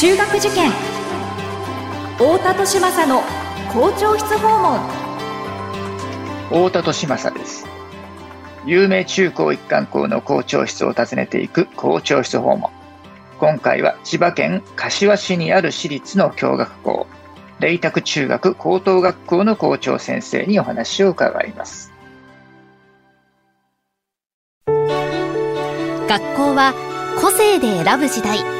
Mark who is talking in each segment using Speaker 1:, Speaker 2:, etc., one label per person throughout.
Speaker 1: 中学受験。太田利政の校長室訪問。
Speaker 2: 太田利政です。有名中高一貫校の校長室を訪ねていく校長室訪問。今回は千葉県柏市にある私立の共学校麗澤中学高等学校の校長先生にお話を伺います。
Speaker 3: 学校は個性で選ぶ時代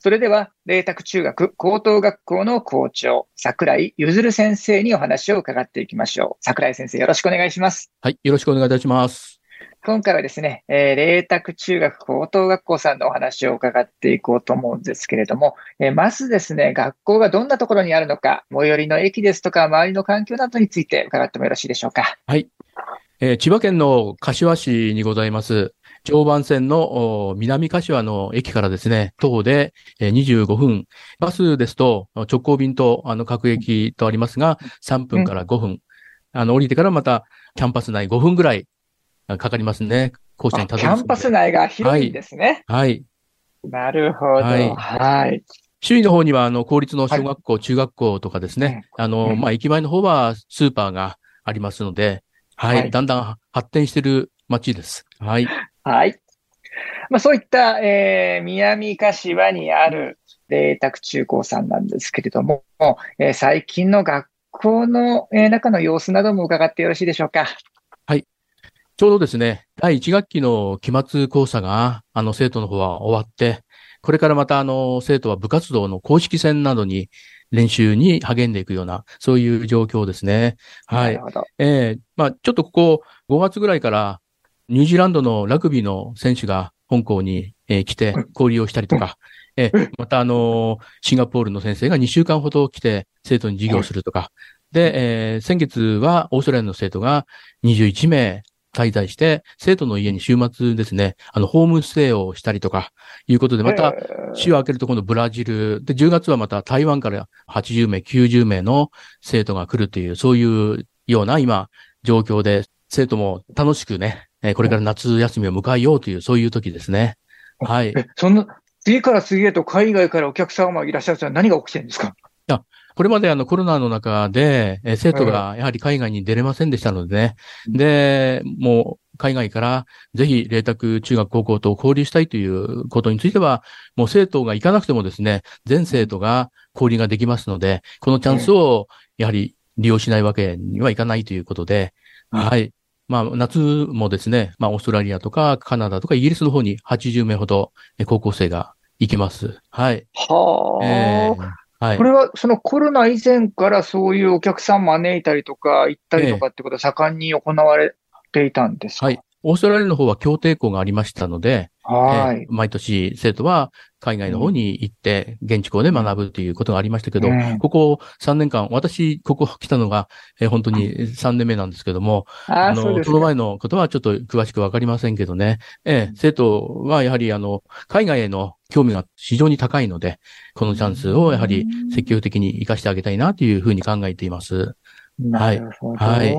Speaker 2: それでは、麗澤中学高等学校の校長、桜井譲先生にお話を伺っていきましょう。桜井先生、よろしくお願いします。
Speaker 4: はい、よろしくお願いいたします。
Speaker 2: 今回はですね、えー、麗澤中学高等学校さんのお話を伺っていこうと思うんですけれども、えー、まずですね、学校がどんなところにあるのか、最寄りの駅ですとか、周りの環境などについて伺ってもよろしいでしょうか。
Speaker 4: はい。えー、千葉県の柏市にございます、常磐線の南柏の駅からですね、徒歩で25分。バスですと直行便とあの各駅とありますが、3分から5分。あの、降りてからまたキャンパス内5分ぐらいかかりますね。
Speaker 2: 校舎にたどり着く。キャンパス内が広いんですね。
Speaker 4: はい。
Speaker 2: なるほど。はい。はい
Speaker 4: 周囲の方には、あの、公立の小学校、はい、中学校とかですね、あの、まあ、駅前の方はスーパーがありますので、はい、はい、だんだん発展している街です。はい。
Speaker 2: はい。まあ、そういった、えー、南柏にある麗澤中高さんなんですけれども、えー、最近の学校の、えー、中の様子なども伺ってよろしいでしょうか。
Speaker 4: はい。ちょうどですね、第1学期の期末講座が、あの、生徒の方は終わって、これからまた、あの、生徒は部活動の公式戦などに練習に励んでいくような、そういう状況ですね。はい。なるほど。えー、まあ、ちょっとここ5月ぐらいから、ニュージーランドのラグビーの選手が香港に、えー、来て交流をしたりとか、えー、またあのー、シンガポールの先生が2週間ほど来て生徒に授業するとか、で、えー、先月はオーストラリアの生徒が21名滞在して、生徒の家に週末ですね、あの、ホームステイをしたりとか、いうことで、また、週を明けると今度ブラジル、で、10月はまた台湾から80名、90名の生徒が来るという、そういうような今、状況で、生徒も楽しくね、えー、これから夏休みを迎えようという、そういう時ですね。はい。
Speaker 2: そんな、次から次へと海外からお客様がいらっしゃると何が起きてるんですか？い
Speaker 4: や、これまであのコロナの中で、えー、生徒がやはり海外に出れませんでしたのでね。で、もう海外からぜひ麗澤中学高校と交流したいということについては、もう生徒が行かなくてもですね、全生徒が交流ができますので、このチャンスをやはり利用しないわけにはいかないということで、はい。まあ、夏もですね、まあ、オーストラリアとかカナダとかイギリスの方に80名ほど高校生が行きます。はい。
Speaker 2: はあ。えーはい、これはそのコロナ以前からそういうお客さん招いたりとか行ったりとかってことは盛んに行われていたんですか、
Speaker 4: はい。オーストラリアの方は協定校がありましたので、はい、えー、毎年生徒は海外の方に行って、現地校で学ぶということがありましたけど、うん、ここ3年間、私、ここ来たのが、えー、本当に3年目なんですけども、あの、その前のことはちょっと詳しくわかりませんけどね、えー、生徒はやはりあの、海外への興味が非常に高いので、このチャンスをやはり積極的に活かしてあげたいなというふうに考えています。
Speaker 2: はい。はい。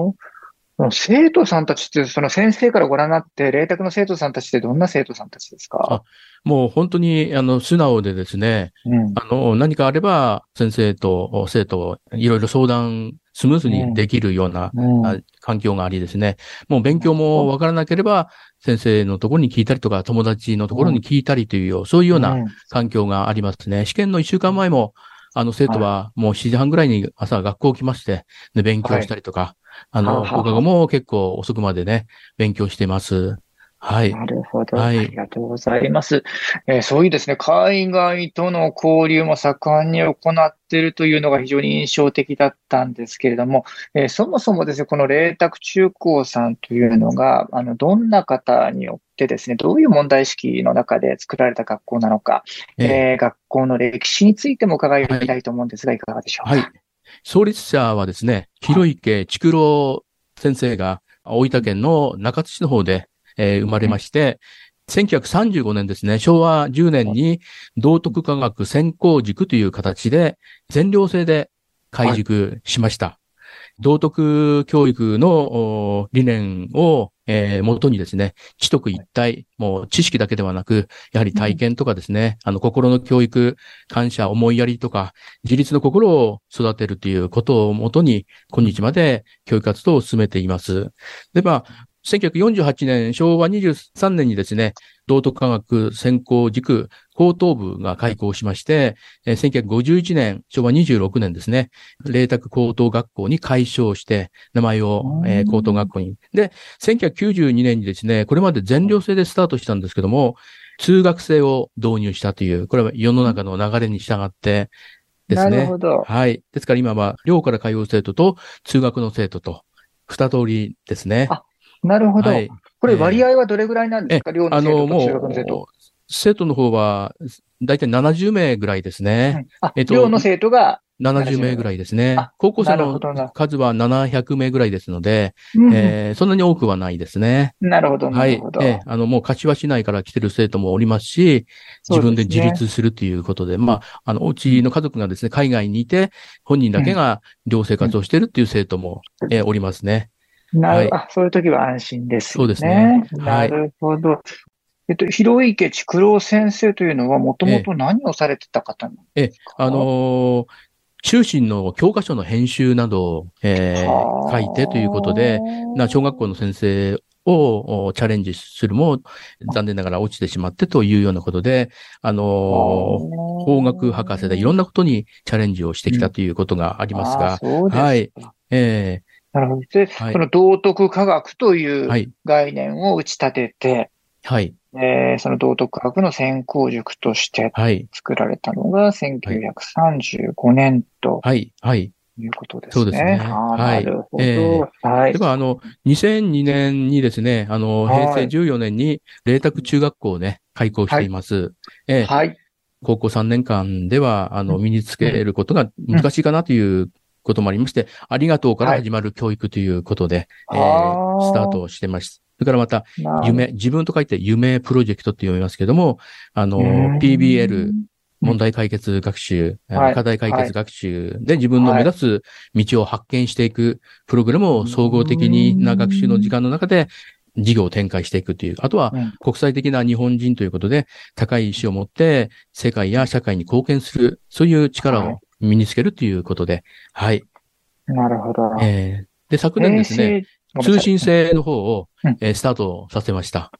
Speaker 2: 生徒さんたちって、その先生からご覧になって、霊卓の生徒さんたちってどんな生徒さんたちですか？
Speaker 4: もう本当に、あの、素直でですね、うん、あの、何かあれば、先生と生徒、いろいろ相談、スムーズにできるような、うん、環境がありですね、もう勉強もわからなければ、先生のところに聞いたりとか、友達のところに聞いたりというよう、そういうような環境がありますね。試験の一週間前も、あの、生徒はもう7時半ぐらいに朝学校来まして、で、勉強したりとか、あの、放課後も結構遅くまでね、勉強してます。はい。
Speaker 2: なるほど。はい。ありがとうございます。えー、そういうですね、海外との交流も盛んに行っているというのが非常に印象的だったんですけれども、えー、そもそもですね、この麗澤中高さんというのが、あの、どんな方によってですね、どういう問題意識の中で作られた学校なのか、えー、えー、学校の歴史についても伺いたいと思うんですが、いかがでしょうか？はい
Speaker 4: 創立者はですね、広池竹郎先生が大分県の中津市の方で、えー生まれまして、1935年ですね、昭和10年に道徳科学専攻塾という形で全寮制で開塾しました。道徳教育のお理念を、えー元にですね、知徳一体、もう知識だけではなく、やはり体験とかですね、あの心の教育、感謝、思いやりとか、自立の心を育てるということをもとに、今日まで教育活動を進めています。で、まあ、1948年、昭和23年にですね、道徳科学専攻塾高等部が開校しまして、えー1951年、昭和26年ですね、麗澤高等学校に改称して、名前を、えー高等学校に。で、1992年にですね、これまで全寮制でスタートしたんですけども、通学制を導入したという、これは世の中の流れに従ってですね。
Speaker 2: なるほど。
Speaker 4: はい。ですから今は、寮から通う生徒と通学の生徒と、二通りですね。
Speaker 2: あなるほど。
Speaker 4: はい。
Speaker 2: これ割合はどれぐらいなんですか、寮の生徒と
Speaker 4: も
Speaker 2: 中学の生徒。
Speaker 4: う、生徒の方は、だいたい70名ぐらいですね。
Speaker 2: あ、
Speaker 4: えっと
Speaker 2: 寮の生徒が、
Speaker 4: 70名ぐらいですね高校生の数は700名ぐらいですので、
Speaker 2: うん
Speaker 4: えーそんなに多くはないですね。
Speaker 2: なるほど、な
Speaker 4: はい
Speaker 2: るほ。ど。
Speaker 4: ええあの、もう柏市内から来てる生徒もおりますし、自分で自立するということで、まあ、あの、お家の家族がですね、海外にいて、本人だけが寮生活をしているっていう生徒も、えーおりますね。
Speaker 2: なる、
Speaker 4: は
Speaker 2: あ、そういう時は安心ですよね。
Speaker 4: そうですね。は
Speaker 2: ないるほど。えっと、広池竹郎先生というのはもともと何をされてた方なんですか？
Speaker 4: あのー中心の教科書の編集などを、えー書いてということで、、な小学校の先生をおチャレンジするも、残念ながら落ちてしまってというようなことで、あのー法学博士でいろんなことにチャレンジをしてきたということがあります
Speaker 2: あ
Speaker 4: が、
Speaker 2: そうですか。
Speaker 4: はい。え
Speaker 2: なるほど。で、
Speaker 4: はい
Speaker 2: その道徳科学とい
Speaker 4: ー、
Speaker 2: う
Speaker 4: はい、
Speaker 2: 概念を打ち立てて、
Speaker 4: はい、
Speaker 2: えーその道徳科学の専攻塾として
Speaker 4: はい、
Speaker 2: 作られたのが1935年と
Speaker 4: はい、はい。
Speaker 2: いうことですね。
Speaker 4: そうですねはい
Speaker 2: なるほど。
Speaker 4: え
Speaker 2: はい
Speaker 4: で。は、あの、2002年にですね、あの、
Speaker 2: はい
Speaker 4: 平成14年に、麗澤中学校をね、開校しています。えー
Speaker 2: はい。
Speaker 4: 高校3年間では、あの、身につけることが難しいかなということもありまして、ありがとうから始まる教育ということで、えー。
Speaker 2: あー
Speaker 4: スタートをしてます。それからまた、夢、自分と書いて夢プロジェクトって読みますけども、あの
Speaker 2: う、ん。
Speaker 4: PBL、問題解決学習、
Speaker 2: はい。
Speaker 4: 課題解決学習で自分の目指す道を発見していくプログラムを総合的にな学習の時間の中で事業を展開していくという。あとは
Speaker 2: うん。
Speaker 4: 国際的な日本人ということで高い意志を持って世界や社会に貢献する、そういう力
Speaker 2: はい。
Speaker 4: を身につけるということで、はい。
Speaker 2: なるほど。
Speaker 4: えーで、昨年ですね、通信。制の方を
Speaker 2: うん、
Speaker 4: えースタートさせました。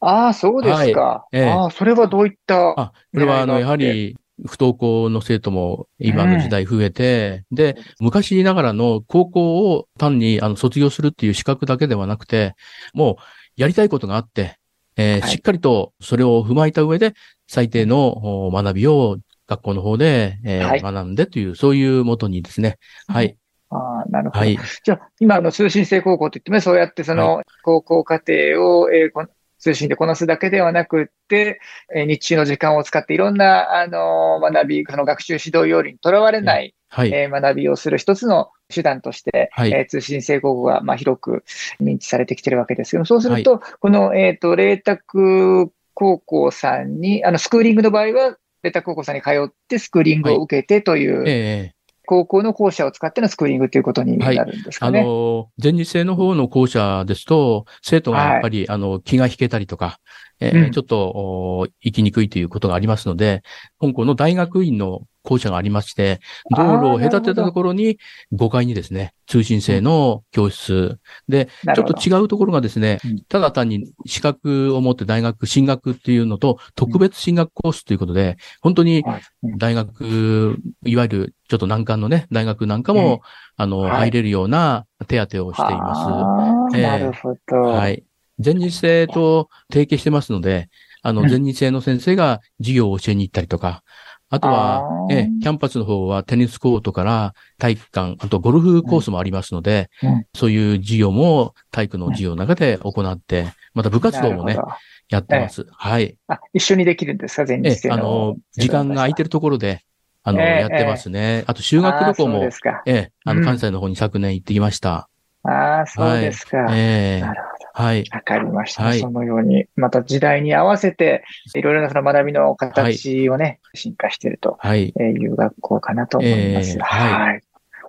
Speaker 2: ああ、そうですか。
Speaker 4: ええ
Speaker 2: ああ、それはどういった。
Speaker 4: あ、これはあの、やはり、不登校の生徒も今の時代増えて、で、昔ながらの高校を単にあの卒業するっていう資格だけではなくて、もうやりたいことがあって、えー
Speaker 2: はい
Speaker 4: しっかりとそれを踏まえた上で、最低のお学びを学校の方で、えー
Speaker 2: はい
Speaker 4: 学んでという、そういうもとにですね。はい。
Speaker 2: ああ、なるほど。
Speaker 4: はい。
Speaker 2: じゃあ、今、あの、通信制高校って言っても、そうやってその、高校課程を、えーこ通信でこなすだけではなくって、えー日中の時間を使っていろんな、あのー学び、その学習指導要領にとらわれない、
Speaker 4: はい。
Speaker 2: えー学びをする一つの手段として、
Speaker 4: はい
Speaker 2: えー通信制高校が、まあ、広く認知されてきてるわけですけど、そうすると、この、えっ、と、麗澤高校さんに、あの、スクーリングの場合は、麗澤高校さんに通ってスクーリングを受けてという、
Speaker 4: ええ
Speaker 2: 高校の校舎を使ってのスクーリングということになるんですか
Speaker 4: あ
Speaker 2: ね。
Speaker 4: の、全日制の方の校舎ですと、生徒がやっぱり、あの、気が引けたりとか、えー
Speaker 2: うん。
Speaker 4: ちょっと、お行きにくいということがありますので、本校の大学院の校舎がありまして、道路を隔てたところに、5階にですね、通信制の教室。で、ちょっと違うところがですね
Speaker 2: うん、
Speaker 4: ただ単に資格を持って大学進学っていうのと、特別進学コースということで、本当に大学、いわゆるちょっと難関のね、大学なんか
Speaker 2: うん。
Speaker 4: も、あの、
Speaker 2: はい。
Speaker 4: 入れるような手当てをしていま
Speaker 2: あー
Speaker 4: ええ
Speaker 2: なるほど。
Speaker 4: す。はい。全日制と提携してますので、あの、
Speaker 2: うん
Speaker 4: 全日制の先生が授業を教えに行ったりとか、あとはええ、キャンパスの方はテニスコートから体育館、あとゴルフコースもありますので、
Speaker 2: うん
Speaker 4: そういう授業も体育の授業の中で行って、また部活動もねやってます。はい。
Speaker 2: あ、一緒にできるんですか？全
Speaker 4: ええ、
Speaker 2: 日制の。
Speaker 4: あの、時間が空いてるところで、あの、
Speaker 2: ええ
Speaker 4: やってますね。あと修学旅行も。ええ、あの、
Speaker 2: うん
Speaker 4: 関西の方に昨年行ってきました。
Speaker 2: ああ、そうですか。
Speaker 4: ええ
Speaker 2: なるほ
Speaker 4: はい。
Speaker 2: ど。わかりました。
Speaker 4: はい
Speaker 2: そのように、また時代に合わせて、いろいろなその学びの形をね、進化していると
Speaker 4: はい。
Speaker 2: いう学校かなと思います。
Speaker 4: ええはい
Speaker 2: はい。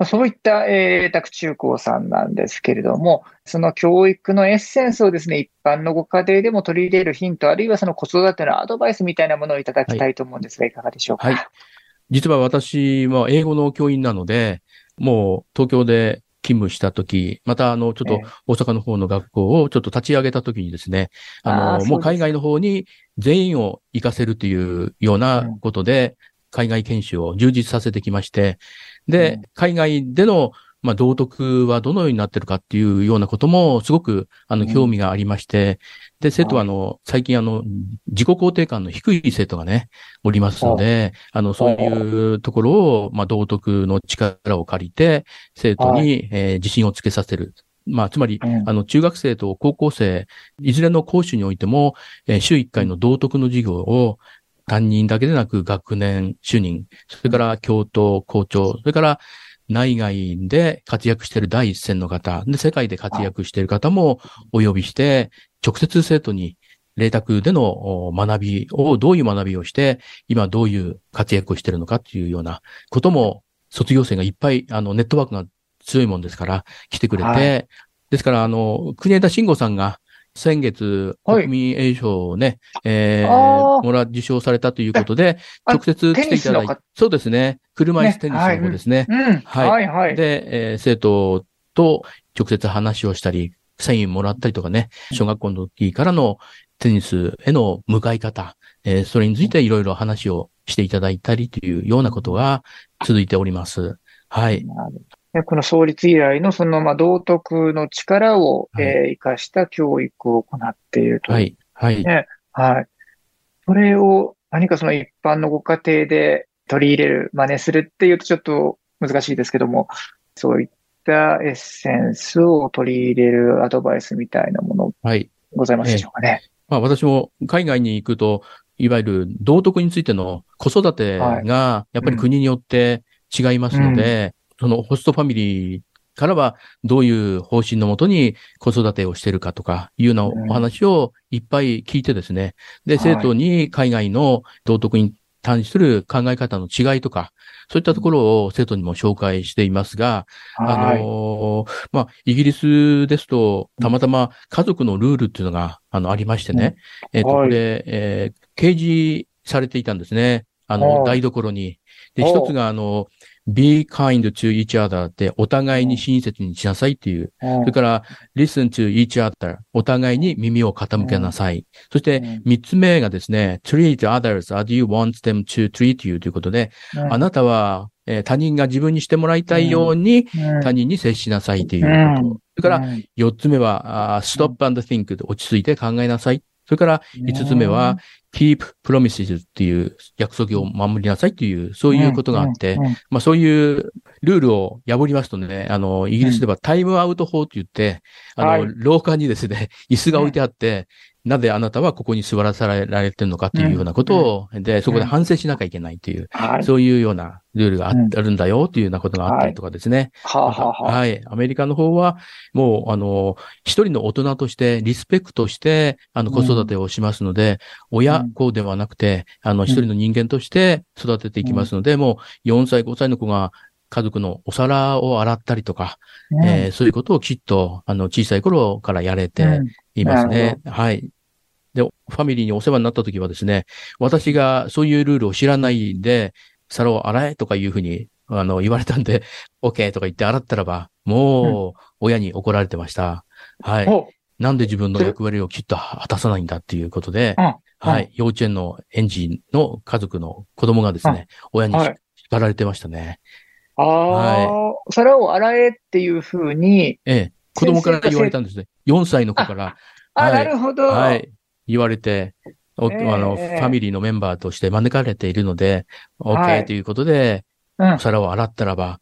Speaker 2: そういった、えー、麗澤中高さんなんですけれども、その教育のエッセンスをですね、一般のご家庭でも取り入れるヒント、あるいはその子育てのアドバイスみたいなものをいただきたいと思うんですが、いかがでしょうか？
Speaker 4: はい。実は私も英語の教員なので、もう東京で勤務した時、またあの、ちょっと
Speaker 2: ええ。
Speaker 4: 大阪の方の学校をちょっと立ち上げた時にですね、あの、もう海外の方に全員を行かせるというようなことで、海外研修を充実させてきまして、で、
Speaker 2: うん。
Speaker 4: 海外での、まあ、道徳はどのようになってるかっていうようなことも、すごく、あの、
Speaker 2: うん。
Speaker 4: 興味がありまして、で、生徒は、あの、最近、あの、自己肯定感の低い生徒がね、おりますので、あの、そういうところを、まあ、道徳の力を借りて、生徒
Speaker 2: は
Speaker 4: に、えー自信をつけさせる。まあ、つまり、
Speaker 2: うん。
Speaker 4: あの、中学生と高校生、いずれの講師においても、えー週1回の道徳の授業を、担任だけでなく学年主任、それから教頭、校長、それから内外で活躍している第一線の方、で、世界で活躍している方もお呼びして、直接生徒に霊卓でのお学びを、どういう学びをして、今どういう活躍をしているのかっていうようなことも、卒業生がいっぱい、あの、ネットワークが強いもんですから、来てくれて、
Speaker 2: は
Speaker 4: ですから、あの、国枝慎吾さんが、先月、
Speaker 2: はい
Speaker 4: 国民栄誉賞をね、えー
Speaker 2: あー
Speaker 4: もら、受賞されたということで、
Speaker 2: あ
Speaker 4: 直接来ていただいて
Speaker 2: 方、
Speaker 4: そうですね、車椅子テニスの方ですね。
Speaker 2: うん。
Speaker 4: はい
Speaker 2: はい、はい。
Speaker 4: で、えー生徒と直接話をしたり、サインもらったりとかね、小学校の時からのテニスへの向かい方、えーそれについていろいろ話をしていただいたりというようなことが続いております。はい。
Speaker 2: この創立以来のその、まあ、道徳の力を、
Speaker 4: はい
Speaker 2: えー生かした教育を行っているという。
Speaker 4: はい。はい。
Speaker 2: ねはい。それを何かその一般のご家庭で取り入れる、真似するっていうとちょっと難しいですけども、そういったエッセンスを取り入れるアドバイスみたいなもの
Speaker 4: はい。
Speaker 2: ございますでしょうかね。
Speaker 4: まあ私も海外に行くと、いわゆる道徳についての子育てが、やっぱり国によって違いますので、そのホストファミリーからはどういう方針のもとに子育てをしているかとかいうようなお話をいっぱい聞いてですね。で、
Speaker 2: はい
Speaker 4: 生徒に海外の道徳に対する考え方の違いとか、そういったところを生徒にも紹介していますが、あ
Speaker 2: はい。
Speaker 4: のーまあ、イギリスですと、たまたま家族のルールっていうのが、あの、ありましてね。えっ、と、
Speaker 2: はい
Speaker 4: これ、えー掲示されていたんですね。あの、
Speaker 2: はい
Speaker 4: 台所に。で、
Speaker 2: お
Speaker 4: 一つが、あの、be kind to each other って、お互いに親切にしなさいっていう。
Speaker 2: うん
Speaker 4: それから、listen to each other。お互いに耳を傾けなさい。そして
Speaker 2: うん、
Speaker 4: 三つ目がですね、treat others as you want them to treat you ということで、
Speaker 2: うん
Speaker 4: あなたは、えー他人が自分にしてもらいたいように、
Speaker 2: うん
Speaker 4: 他人に接しなさいということ。
Speaker 2: うん
Speaker 4: それから、
Speaker 2: うん
Speaker 4: 四つ目は、stop and think で落ち着いて考えなさい。それから、五つ目は、keep promises っていう約束を守りなさいっていう、そういうことがあって、まあそういうルールを破りますとね、あの、イギリスではタイムアウト法って言って、あの、
Speaker 2: はい。
Speaker 4: 廊下にですね、椅子が置いてあって、なぜあなたはここに座らされられてるのかっていうようなことを、で、そこで反省しなきゃいけないっていう、
Speaker 2: はい。
Speaker 4: そういうようなルールがあ,、るんだよっていうようなことがあったりとかですね。
Speaker 2: はあ、はあはあ、
Speaker 4: はい。アメリカの方は、もう、あの、一人の大人として、リスペクトして、あの、子育てをしますので、親子ではなくて、あの、一人の人間として育てていきますので、もう、4歳、5歳の子が、家族のお皿を洗ったりとか、
Speaker 2: うん
Speaker 4: えーそういうことをきっと、あの、小さい頃からやれて
Speaker 2: うん
Speaker 4: います
Speaker 2: な
Speaker 4: ね。はい。で、ファミリーにお世話になった時はですね、私がそういうルールを知らないで、皿を洗えとかいうふうに、あの、言われたんで、OK とか言って洗ったらば、もう、親に怒られてました。はい。
Speaker 2: お
Speaker 4: なんで自分の役割をきっと果たさないんだっていうことで、
Speaker 2: うん
Speaker 4: はい。幼稚園の園児の家族の子供がですね、親に
Speaker 2: はい
Speaker 4: 叱られてましたね。
Speaker 2: ああ、皿を洗えっていうふうに、
Speaker 4: ええ。子供から言われたんですね。4歳の子から。
Speaker 2: あ、
Speaker 4: はい
Speaker 2: なるほど。
Speaker 4: はい。言われて、お
Speaker 2: ええ
Speaker 4: あの、フ
Speaker 2: え。え
Speaker 4: ァミリーのメンバーとして招かれているので、
Speaker 2: はい。
Speaker 4: OK ということで、
Speaker 2: うん。
Speaker 4: お皿を洗ったらば、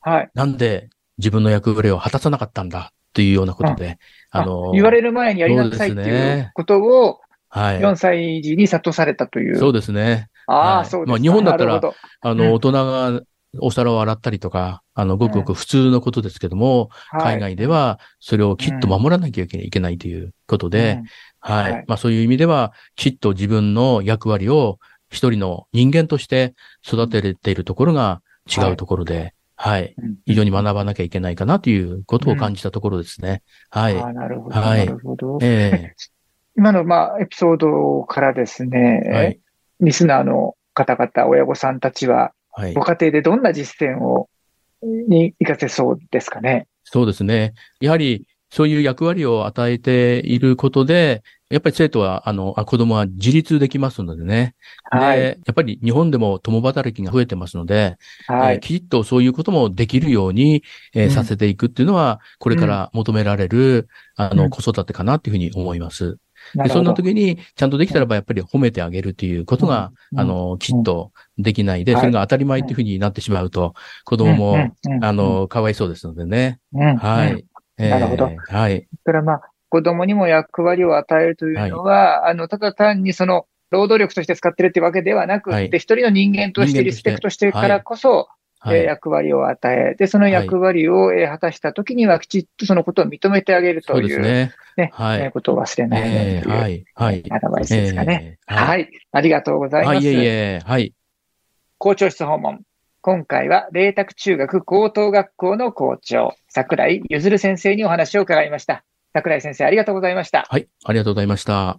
Speaker 2: はい。
Speaker 4: なんで自分の役割を果たさなかったんだというようなことで、あの、
Speaker 2: 言われる前にやりなさいって
Speaker 4: そうです
Speaker 2: いう
Speaker 4: ね
Speaker 2: ことを、
Speaker 4: はい。
Speaker 2: 4歳児に諭されたという。
Speaker 4: そうですね。
Speaker 2: ああ、
Speaker 4: はい。
Speaker 2: そうです。か
Speaker 4: まあ日本だったらあの、
Speaker 2: うん。
Speaker 4: 大人がお皿を洗ったりとか、あの、ごくごく普通のことですけども、海外ではそれをきっと守らなきゃいけないということで、はい。
Speaker 2: はい
Speaker 4: まあそういう意味では、きっと自分の役割を一人の人間として育てれているところが違うところで、はい。
Speaker 2: うんうん
Speaker 4: 非常に学ばなきゃいけないかなということを感じたところですね。はい。
Speaker 2: ああ、なるほど、
Speaker 4: は
Speaker 2: ないるほど。
Speaker 4: え
Speaker 2: 今の、まあ、エピソードからですね、
Speaker 4: えはい。
Speaker 2: リスナーの方々、親御さんたちは、
Speaker 4: はい
Speaker 2: ご。家庭でどんな実践を、に活かせそうですかね？
Speaker 4: そうですね。やはり、そういう役割を与えていることで、やっぱり生徒は、あの、あ子供は自立できますのでね。
Speaker 2: はい。
Speaker 4: で、やっぱり日本でも共働きが増えてますので、
Speaker 2: はい。
Speaker 4: えーきちっとそういうこともできるように、えー
Speaker 2: うん
Speaker 4: させていくっていうのは、これから求められる、あの、
Speaker 2: うん
Speaker 4: 子育てかなっていうふうに思います。で、そんな時に、ちゃんとできたらば、やっぱり褒めてあげるということが、
Speaker 2: うん
Speaker 4: あの、きっとできない。で、
Speaker 2: はい。
Speaker 4: それが当たり前っていうふうになってしまうと、子供も、あの、かわいそうですのでね。
Speaker 2: うん
Speaker 4: はい。
Speaker 2: なるほど。
Speaker 4: はい。
Speaker 2: それからまあ、子供にも役割を与えるというのは、あの、ただ単にその、労働力として使ってるってわけではなく
Speaker 4: はい。
Speaker 2: て、一人の人間としてリスペクトしてるからこそ、役割を与え、で、その役割を、えー果たしたときにはきちっとそのことを認めてあげるという、
Speaker 4: ね。
Speaker 2: ね、
Speaker 4: はい
Speaker 2: えーことを忘れないように
Speaker 4: えー
Speaker 2: という、
Speaker 4: はい。はい。
Speaker 2: アドバイスですかね。
Speaker 4: えーはい。
Speaker 2: はい。ありがとうございます。
Speaker 4: はい、いえいえ、はい。
Speaker 2: 校長室訪問。今回は、麗澤中学高等学校の校長、桜井ゆずる先生にお話を伺いました。桜井先生、ありがとうございました。
Speaker 4: はい。ありがとうございました。